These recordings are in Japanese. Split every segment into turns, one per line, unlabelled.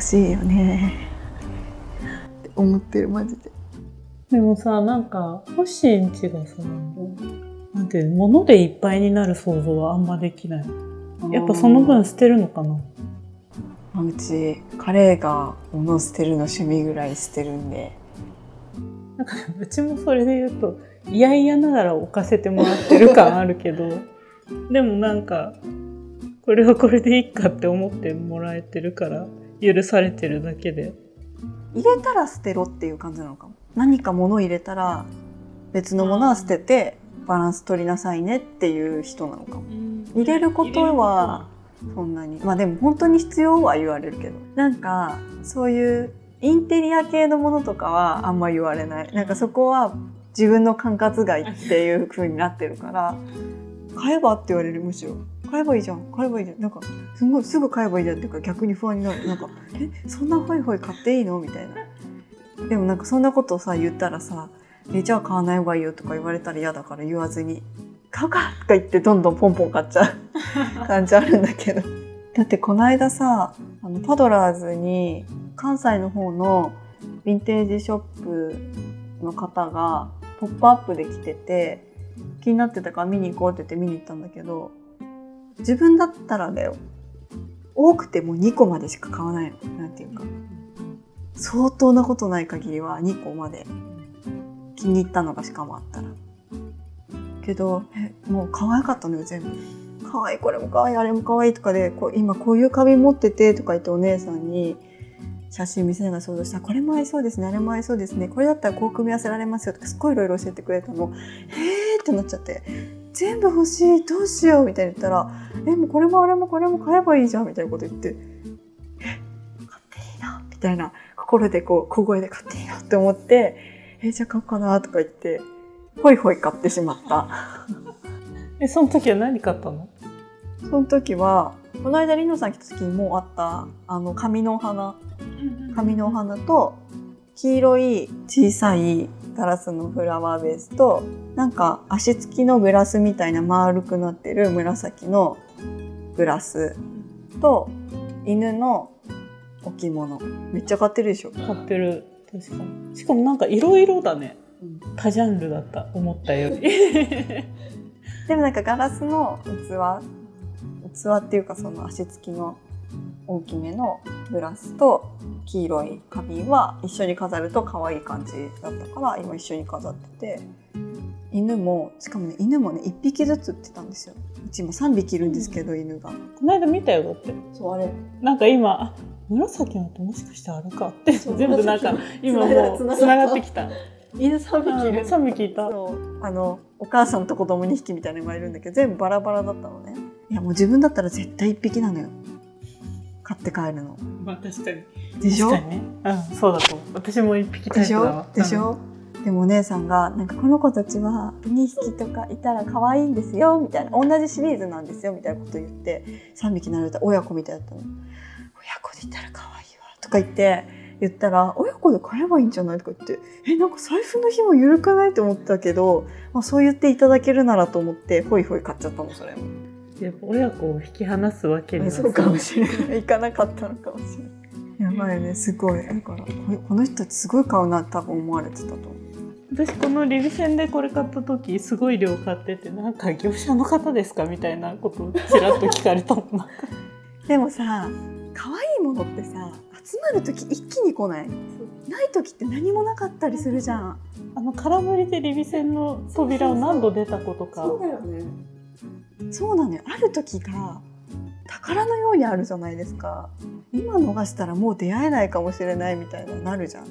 欲しいよね。って思ってるマジで。
でもさなんか欲しいんちがさ、なんていうの物でいっぱいになる想像はあんまできない。やっぱその分捨てるのかな。
うち彼が物を捨てるの趣味ぐらい捨てるんで。
なんかうちもそれで言うと嫌々ながら置かせてもらってる感あるけど。でもなんかこれはこれでいいかって思ってもらえてるから許されてるだけで。
入れたら捨てろっていう感じなのかも。何か物を入れたら別のものは捨ててバランス取りなさいねっていう人なのかも。入れることはそんなに。まあでも本当に必要は言われるけど。なんかそういうインテリア系のものとかはあんま言われない。なんかそこは自分の管轄外っていう風になってるから買えば？って言われるむしろ買えばいいじゃん買えばいいじゃんなんかすごいすぐ買えばいいじゃんっていうか逆に不安になる。なんかえ？そんなホイホイ買っていいの？みたいな。でもなんかそんなことをさ言ったらさえじゃあ買わない方がいいよとか言われたら嫌だから言わずに買うかとか言ってどんどんポンポン買っちゃう。感じあるんだけど。だってこの間さあのパドラーズに関西の方のヴィンテージショップの方がポップアップで来てて気になってたから見に行こうって言って見に行ったんだけど自分だったらだよ。多くても2個までしか買わないの。なんていうか。相当なことない限りは2個まで。気に入ったのがしかもあったら。けどもう可愛かったのよ全部。可愛いこれも可愛いあれも可愛いとかでこう今こういう花瓶持っててとか言ってお姉さんに写真見せながら想像した。これも合いそうですねあれも合いそうですね。これだったらこう組み合わせられますよとかすっごいいろいろ教えてくれたの。へーってなっちゃって全部欲しいどうしようみたいに言ったらえもうこれもあれもこれも買えばいいじゃんみたいなこと言ってえ買っていいなみたいな心でこう小声で買っていいよって思ってえじゃあ買おうかなとか言ってほいほい買ってしまった。
えその時は何買ったの？
その時はこの間りのさん来た時にもうあったあの紙のお花。紙のお花と黄色い小さいガラスのフラワーベースとなんか足つきのグラスみたいな丸くなってる紫のグラスと犬の置物。めっちゃ買ってるでしょ、
買ってる。確かに。しかもなんか色々だね。多ジャンルだった。思ったより。
でもなんかガラスの器器っていうかその足つきの大きめのグラスと黄色い花瓶は一緒に飾ると可愛い感じだったから今一緒に飾ってて。犬もしかもね犬もね1匹ずつ売ってたんですよ。うちも3匹いるんですけど、犬が。
この間見たよだって。
そうあれ。
なんか今あ紫のってもしかしてあるかって。全部なんか今もう
つながっ
てきた。
犬3匹いる。
3匹いた。
あのお母さんと子供2匹みたいなのがいるんだけど全部バラバラだったのね。いやもう自分だったら絶対1匹なのよ。買って帰るの
まあ確かに。
でしょ？
確かにね。うんそうだと思う。私も一匹タ
でしょ
イプだわ。
でしょ、でもお姉さんがなんかこの子たちは2匹とかいたら可愛いんですよみたいな。同じシリーズなんですよみたいなこと言って3匹並べたら親子みたいだったの。親子でいたら可愛いわとか言って言ったら親子で買えばいいんじゃない？とか言ってえなんか財布の紐緩かない？と思ったけど、まあ、そう言っていただけるならと思ってホイホイ買っちゃったのそれも。
うんやっぱ親子を引き離すわけには
そうかもしれない。行かなかったのかもしれない。やばいね。すごい。だからここの人すごい買うな多分思われてたと思う。
私このリビセンでこれ買った時すごい量買っててなんか業者の方ですかみたいなことをちらっと聞かれたもんな。
でもさ可愛いものってさ集まる時一気に来ない？ない時って何もなかったりするじゃん。
あの空振りでリビセンの扉を何度出たことか。
だよねそうなのよ。ある時が宝のようにあるじゃないですか。今逃したらもう出会えないかもしれないみたいななるじゃん。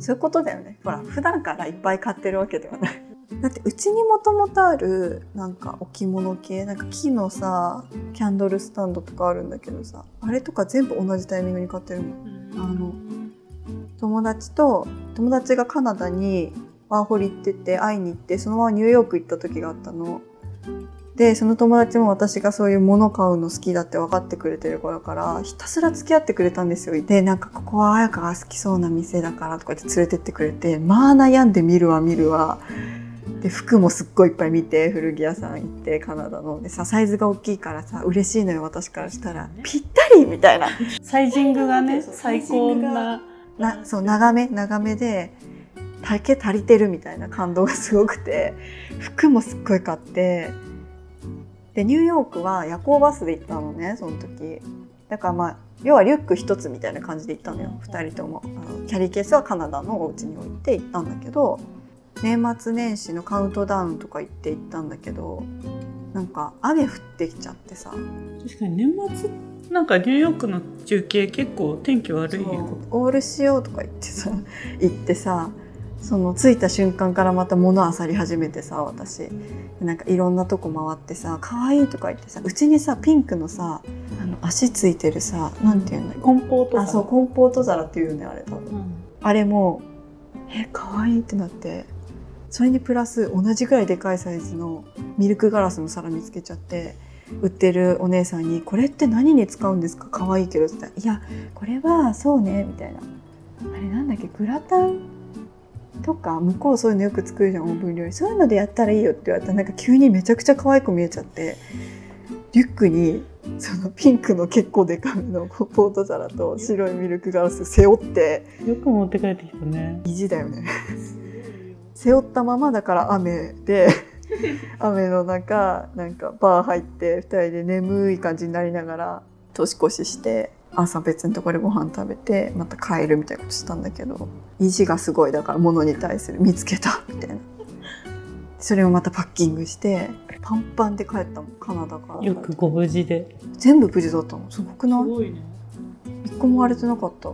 そういうことだよね。ほら普段からいっぱい買ってるわけではない。だってうちにもともとあるなんか置物系なんか木のさキャンドルスタンドとかあるんだけどさあれとか全部同じタイミングに買ってるの。あの友達と友達がカナダにワーホリ行ってて会いに行ってそのままニューヨーク行った時があったの。でその友達も私がそういう物買うの好きだって分かってくれてる子だからひたすら付き合ってくれたんですよ。でなんかここは彩香が好きそうな店だからとか言って連れてってくれてまあ悩んで見るわ見るわ。で服もすっごいいっぱい見て古着屋さん行ってカナダの。でさサイズが大きいからさ嬉しいのよ私からしたら。ぴったりみたいな。
サイジングがね最高な。
なそう長め長めで丈足りてるみたいな感動がすごくて服もすっごい買ってでニューヨークは夜行バスで行ったのねその時。だからまあ要はリュック一つみたいな感じで行ったのよ2人とも。あのキャリーケースはカナダのお家に置いて行ったんだけど年末年始のカウントダウンとか行って行ったんだけどなんか雨降ってきちゃってさ。
確かに年末なんかニューヨークの中継結構天気悪いよ。
オールしようとか言ってさ 行ってさその着いた瞬間からまた物あさり始めてさ私。なんかいろんなとこ回ってさ可愛いとか言ってさうちにさピンクのさあの足ついてるさなんていうん。だ
コンポート
あそうコンポート皿っていうよねあれ多分。
うん。
あれもえ可愛いってなってそれにプラス同じぐらいでかいサイズのミルクガラスの皿見つけちゃって売ってるお姉さんに「これって何に使うんですか？可愛いけど」って言ったら「いやこれはそうね」みたいな。あれなんだっけ？グラタンとか向こうそういうのよく作るじゃんオーブン料理。そういうのでやったらいいよって言われたらなんか急にめちゃくちゃ可愛く見えちゃってリュックにそのピンクの結構でかめのポート皿と白いミルクガラス背負って
よく持って帰ってきたね。
意地だよね。背負ったままだから雨で 雨の中なんかバー入って2人で眠い感じになりながら年越しして朝別のところでご飯食べてまた帰るみたいなことしたんだけど意地がすごいだから物に対する見つけたみたいな。それをまたパッキングしてパンパンで帰ったもんカナダから。
よくご無事で。
全部無事だったの。すごくない？
ごいね。
一個も割れてなかった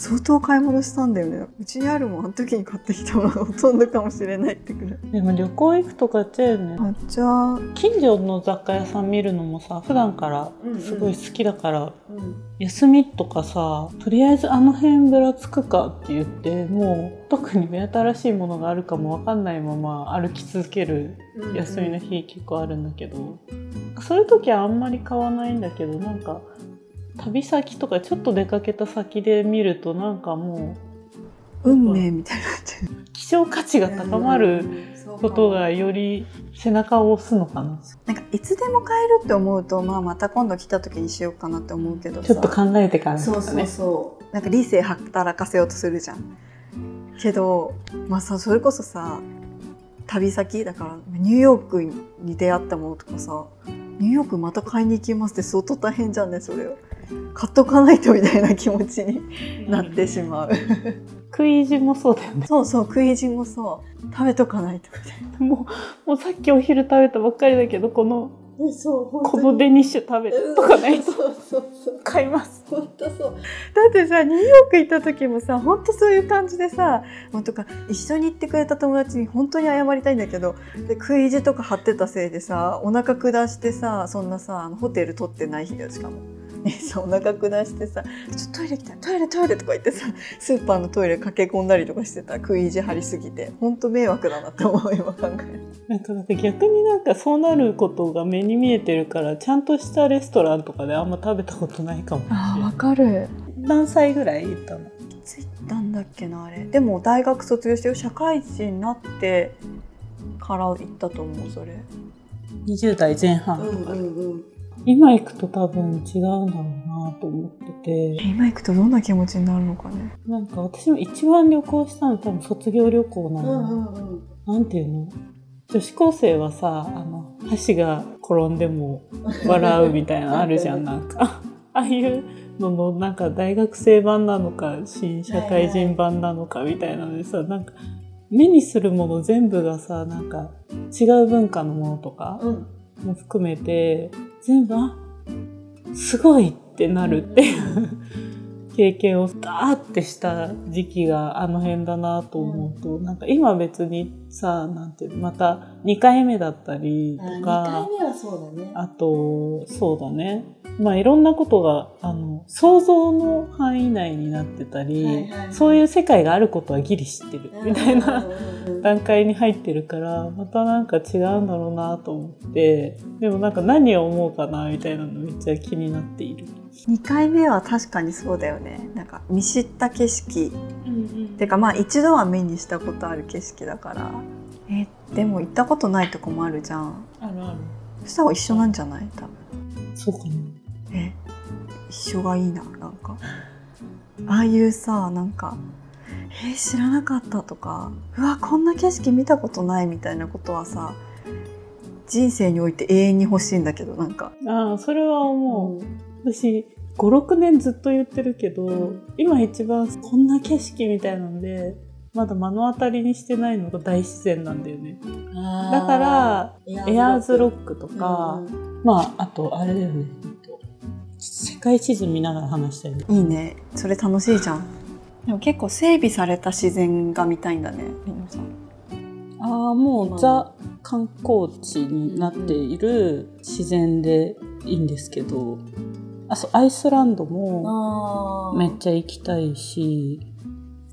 相当買い物したんだよね。うちにあるもんあの時に買ってきたものがほとんどかもしれないってくらい。
でも旅行行くとかってね。
抹茶
近所の雑貨屋さん見るのもさ普段からすごい好きだから、
うん。
休みとかさとりあえずあの辺ぶらつくかって言ってもう特に目新しいものがあるかもわかんないまま歩き続ける休みの日結構あるんだけど、そういう時はあんまり買わないんだけどなんか旅先とかちょっと出かけた先で見るとなんかも
運命みたいになってる
う。希少価値が高まることがより背中を押すのかな。
なんかいつでも買えるって思うと、まあ、また今度来た時にしようかなって思うけどさ。
ちょっと考えてからとかね。
そうなんか理性働かせようとするじゃん。けどまあさそれこそさ旅先だからニューヨークに出会ったものとかさニューヨークまた買いに行きますって相当大変じゃんねそれを買っとかないとみたいな気持ちになってしまう。
食い意地もそうだよね。
そうそう食い意地もそう。食べとかないとみたい
もうもうさっきお昼食べたばっかりだけどこの
なそう
このデニッシュ食べとかないと。
そうそうそう。
買います。
本当そう。だってさニューヨーク行った時もさ本当そういう感じでさもうとか一緒に行ってくれた友達に本当に謝りたいんだけどで食い意地とか張ってたせいでさお腹下してさそんなさあのホテル取ってない日だよしかも。ね、さお腹下してさ「ちょっとトイレ来たトイレトイレ」とか言ってさスーパーのトイレ駆け込んだりとかしてた。食い意地張りすぎて。本当迷惑だなって思う今考える。
なんかなんか逆になんかそうなることが目に見えてるからちゃんとしたレストランとかであんま食べたことないかもしれない。
かる。
何歳ぐらい行ったの？
いつ行ったんだっけなあれ。でも大学卒業して社会人になってから行ったと思うそれ。
20代前半とか、
うん
今行くと多分違うんだろうなと思ってて。
今行くとどんな気持ちになるのかね。
なんか私も一番旅行したの多分卒業旅行なの、
ん
なんていうの？女子高生はさあの箸が転んでも笑うみたいなのあるじゃん。なんか。ああいうののなんか大学生版なのか新社会人版なのかみたいなのでさなんか目にするもの全部がさなんか違う文化のものとか
うん。
も含めて全部あすごいってなるっていう 経験をダーってした時期があの辺だなと思うと、なんか今別にさなんていうのまた2回目だったりとか
目はそうだね。
あとそうだねまあいろんなことがあの想像の範囲内になってたり、
はいはいはい。
そういう世界があることはギリ知ってるみたいな。
うん
段階に入ってるからまたなんか違うんだろうなと思ってでもなんか何を思うかなみたいなのめっちゃ気になっている。
2回目は確かにそうだよね。なんか見知った景色。っていうかまあ一度は目にしたことある景色だから。えでも行ったことないとこもあるじゃん。
あるある。
そしたら一緒なんじゃない？多分。
そうかな
え一緒がいいななんか。ああいうさなんか「えー知らなかった」とか「うわこんな景色見たことない」みたいなことはさ人生において永遠に欲しいんだけどなんか、
ああそれは思う、私56年ずっと言ってるけど今一番こんな景色みたいなのでまだ目の当たりにしてないのが大自然なんだよね。だからエアーズロックとか、まああとあれだよね。世界地図見ながら話したよね。
いいね。それ楽しいじゃん。でも結構整備された自然が見たいんだね。りのさん。
ああも
まあ
うザ観光地になっている自然でいいんですけどあそうアイスランドも
あ
めっちゃ行きたいし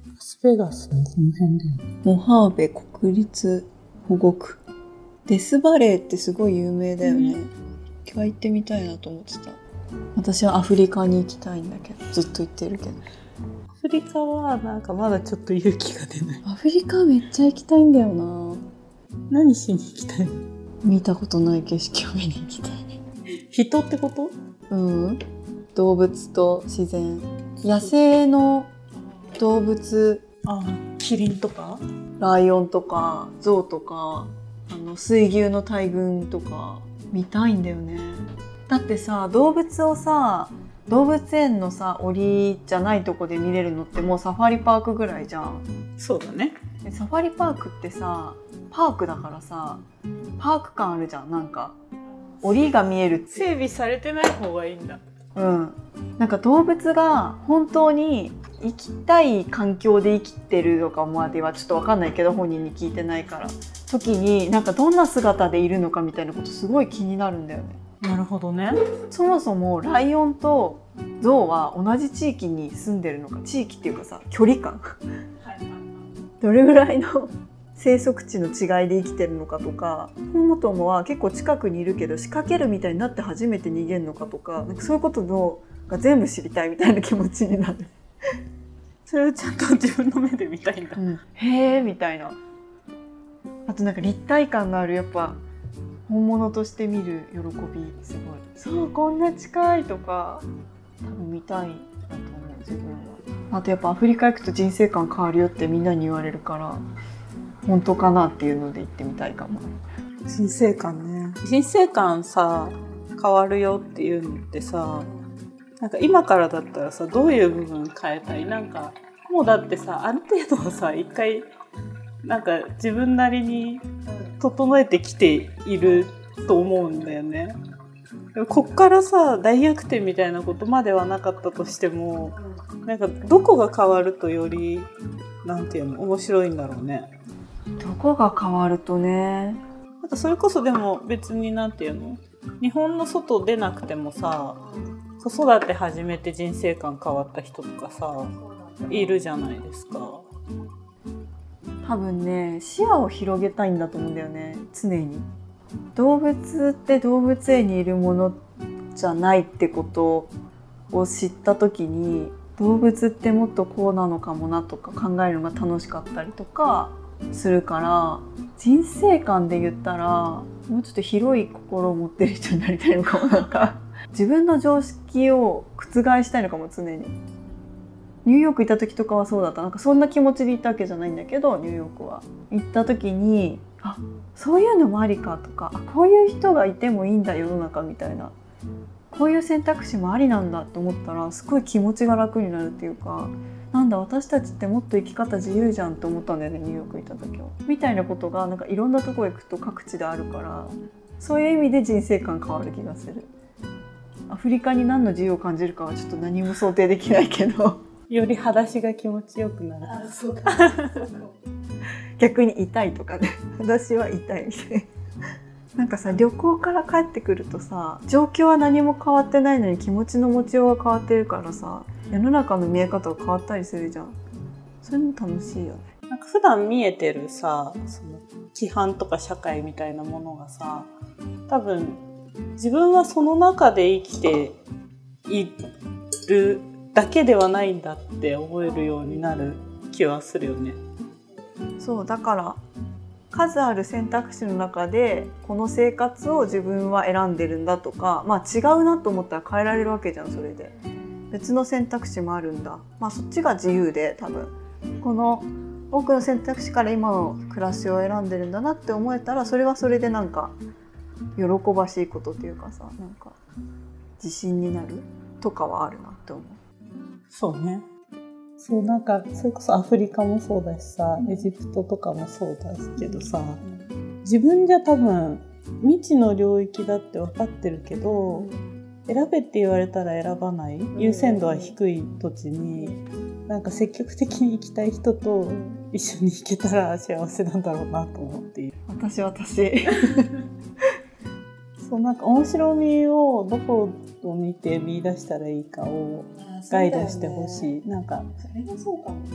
ラスベガスもこの辺だよね。
モハーベ国立保護区。デスバレーってすごい有名だよね、一回行ってみたいなと思ってた私はアフリカに行きたいんだけどずっと言ってるけど。
アフリカはなんかまだちょっと勇気が出ない。
アフリカめっちゃ行きたいんだよな。
何しに行きたいの？
見たことない景色を見に行きたい。
人ってこと？
うん。動物と自然。野生の動物。
あキリンとか？
ライオンとかゾウとかあの水牛の大群とか見たいんだよねだってさ動物をさ動物園のさ檻じゃないとこで見れるのってもうサファリパークぐらいじゃん。
そうだね。
でサファリパークってさパークだからさパーク感あるじゃん。なんか檻が見える
整備されてない方がいいんだ。
うん、なんか動物が本当に生きたい環境で生きてるのかまではちょっと分かんないけど本人に聞いてないから。時になんかどんな姿でいるのかみたいなことすごい気になるんだよね。
なるほどね。
そもそもライオンとゾウは同じ地域に住んでるのか地域っていうかさ距離感。どれぐらいの生息地の違いで生きてるのかとかホモトモは結構近くにいるけど仕掛けるみたいになって初めて逃げるのかとかなんかそういうことのが全部知りたいみたいな気持ちになる。
それをちゃんと自分の目で見たいんだ。
へえみたいな。あとなんか立体感があるやっぱ本物として見る喜びすごい。そうこんな近いとか多分見たいなと思う自分は。あとやっぱアフリカ行くと人生観変わるよってみんなに言われるから本当かなっていうので行ってみたいかも。
人生観ね。人生観さ変わるよっていうのってさなんか今からだったらさどういう部分変えたい？なんかもうだってさある程度はさ一回なんか自分なりに整えてきていると思うんだよね。こっからさ大逆転みたいなことまではなかったとしてもなんかどこが変わるとよりなんていうの面白いんだろうね。
どこが変わるとね
なんかそれこそでも別になんていうの日本の外出なくてもさ子育て始めて人生観変わった人とかさいるじゃないですか。
多分ね視野を広げたいんだと思うんだよね。常に。動物って動物園にいるものじゃないってことを知った時に動物ってもっとこうなのかもなとか考えるのが楽しかったりとかするから人生観で言ったらもうちょっと広い心を持ってる人になりたいのかも。なんか自分の常識を覆したいのかも常に。ニューヨーク行った時とかはそうだったなんかそんな気持ちで行ったわけじゃないんだけどニューヨークは行った時にあそういうのもありかとかあこういう人がいてもいいんだ世の中みたいなこういう選択肢もありなんだと思ったらすごい気持ちが楽になるっていうかなんだ私たちってもっと生き方自由じゃんと思ったんだよねニューヨーク行った時は。みたいなことがなんかいろんなとこ行くと各地であるからそういう意味で人生観変わる気がする。アフリカに何の自由を感じるかはちょっと何も想定できないけど。
より裸足が気持ちよくなる。
逆に痛いとかね私は痛いみたいな。なんかさ旅行から帰ってくるとさ状況は何も変わってないのに気持ちの持ちようが変わってるからさ世の中の見え方が変わったりするじゃんそういうの楽しいよね
なんか普段見えてるさその規範とか社会みたいなものがさ多分自分はその中で生きているだけではないんだって思えるようになる気はするよね。
そうだから数ある選択肢の中でこの生活を自分は選んでるんだとか、まあ、違うなと思ったら変えられるわけじゃんそれで別の選択肢もあるんだ、まあ、そっちが自由で多分この多くの選択肢から今の暮らしを選んでるんだなって思えたらそれはそれでなんか喜ばしいことっていうかさなんか自信になるとかはあるなって思う。
そうね。そうなんかそれこそアフリカもそうだしさエジプトとかもそうだけどさ自分じゃ多分未知の領域だって分かってるけど選べって言われたら選ばない優先度は低い土地になんか積極的に行きたい人と一緒に行けたら幸せなんだろうなと思っている。
私私。
そうなんか面白みをどこを見て見出したらいいかをガイドしてほしい、ね、なんか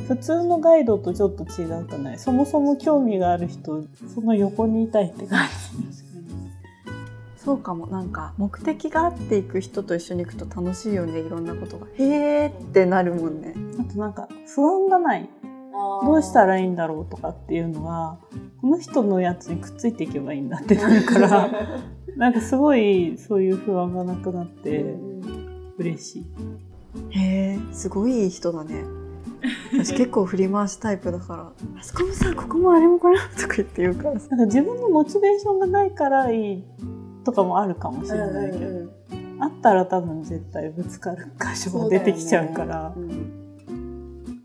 普通のガイドとちょっと違うくな。いそもそも興味がある人その横にいたいって感じ。
そうかも。なんか目的があっていく人と一緒に行くと楽しいよね。いろんなことが。へーってなるもんね。
あとなんか不安がない。どうしたらいいんだろうとかっていうのはこの人のやつにくっついていけばいいんだってなるから なんかすごいそういう不安がなくなって嬉しい。
へえすごいいい人だね。私結構振り回しタイプだから「あそこもさここもあれもこれ？も」とか言って言うから
なんか自分のモチベーションがないからいいとかもあるかもしれないけど、うんうん、あったら多分絶対ぶつかる箇所が出てきちゃうから。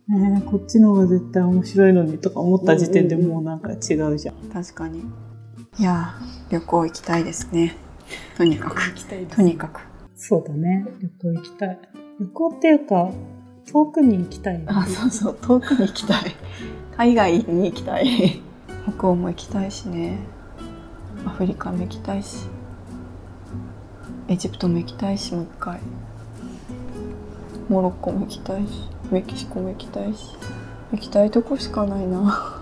ね、こっちの方が絶対面白いのにとか思った時点でもうなんか違うじゃん。うんうん、
確かに。いや旅行行きたいですね。とにかく。とにかく。
そうだね。旅行行きたい旅行っていうか遠くに行きたい、
あそうそう。遠くに行きたい。海外に行きたい。北欧も行きたいしね。アフリカも行きたいし。エジプトも行きたいしもう一回。モロッコも行きたいしメキシコも行きたいし。行きたいとこしかないな